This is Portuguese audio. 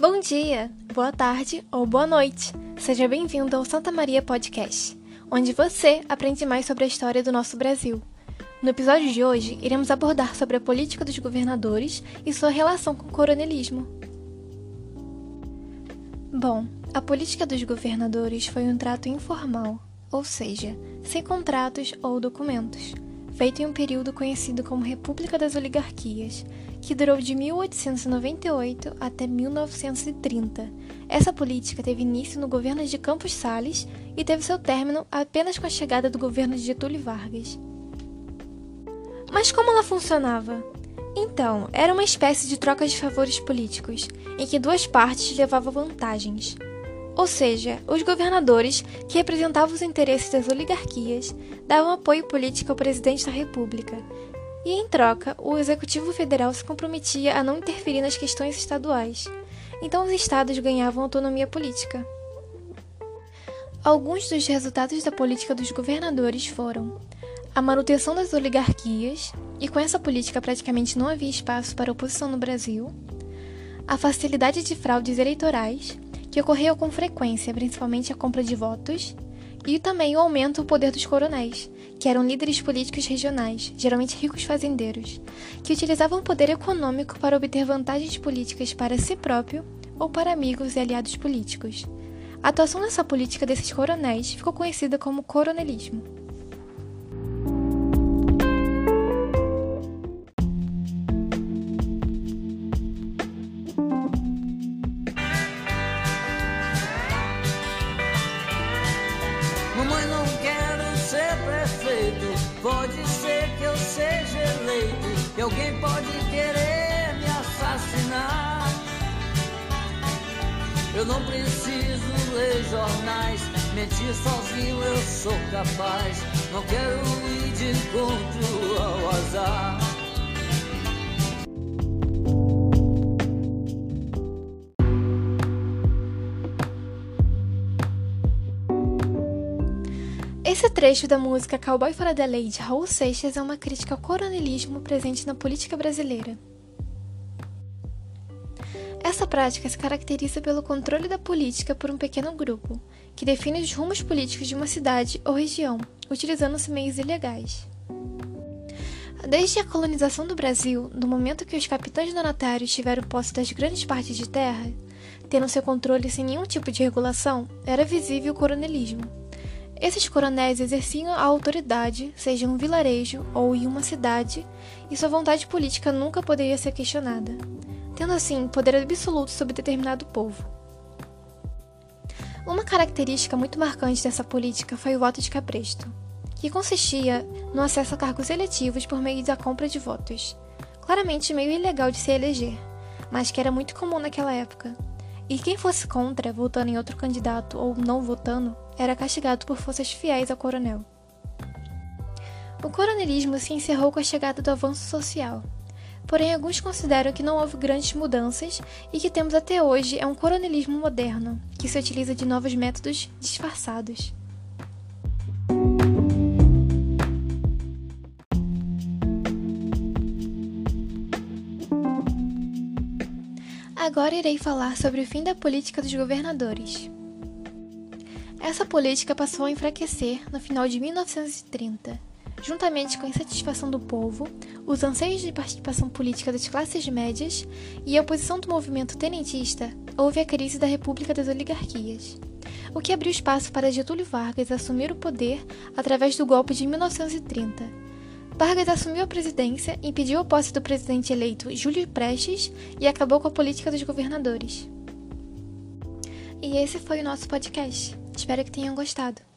Bom dia, boa tarde ou boa noite. Seja bem-vindo ao Santa Maria Podcast, onde você aprende mais sobre a história do nosso Brasil. No episódio de hoje, iremos abordar sobre a política dos governadores e sua relação com o coronelismo. Bom, a política dos governadores foi um trato informal, ou seja, sem contratos ou documentos feito em um período conhecido como República das Oligarquias, que durou de 1898 até 1930. Essa política teve início no governo de Campos Sales e teve seu término apenas com a chegada do governo de Getúlio Vargas. Mas como ela funcionava? Então, era uma espécie de troca de favores políticos, em que duas partes levavam vantagens. Ou seja, os governadores, que representavam os interesses das oligarquias, davam apoio político ao presidente da República. E, em troca, o Executivo Federal se comprometia a não interferir nas questões estaduais. Então, os estados ganhavam autonomia política. Alguns dos resultados da política dos governadores foram a manutenção das oligarquias, e com essa política praticamente não havia espaço para oposição no Brasil, a facilidade de fraudes eleitorais, que ocorreu com frequência, principalmente a compra de votos, e também o aumento do poder dos coronéis, que eram líderes políticos regionais, geralmente ricos fazendeiros, que utilizavam o poder econômico para obter vantagens políticas para si próprio ou para amigos e aliados políticos. A atuação nessa política desses coronéis ficou conhecida como coronelismo. Pode ser que eu seja eleito. E alguém pode querer me assassinar. Eu não preciso ler jornais. Mentir sozinho eu sou capaz. Não quero ir de encontro ao azar. Esse trecho da música Cowboy Fora da Lei de Raul Seixas é uma crítica ao coronelismo presente na política brasileira. Essa prática se caracteriza pelo controle da política por um pequeno grupo, que define os rumos políticos de uma cidade ou região, utilizando-se meios ilegais. Desde a colonização do Brasil, no momento que os capitães donatários tiveram posse das grandes partes de terra, tendo seu controle sem nenhum tipo de regulação, era visível o coronelismo. Esses coronéis exerciam a autoridade, seja em um vilarejo ou em uma cidade, e sua vontade política nunca poderia ser questionada, tendo assim poder absoluto sobre determinado povo. Uma característica muito marcante dessa política foi o voto de cabresto, que consistia no acesso a cargos eletivos por meio da compra de votos, claramente meio ilegal de se eleger, mas que era muito comum naquela época. E quem fosse contra, votando em outro candidato ou não votando, era castigado por forças fiéis ao coronel. O coronelismo se encerrou com a chegada do avanço social. Porém, alguns consideram que não houve grandes mudanças e que temos até hoje é um coronelismo moderno, que se utiliza de novos métodos disfarçados. Agora irei falar sobre o fim da política dos governadores. Essa política passou a enfraquecer no final de 1930, juntamente com a insatisfação do povo, os anseios de participação política das classes médias e a oposição do movimento tenentista, houve a crise da República das Oligarquias, o que abriu espaço para Getúlio Vargas assumir o poder através do golpe de 1930. Vargas assumiu a presidência, impediu a posse do presidente eleito Júlio Prestes e acabou com a política dos governadores. E esse foi o nosso podcast. Espero que tenham gostado.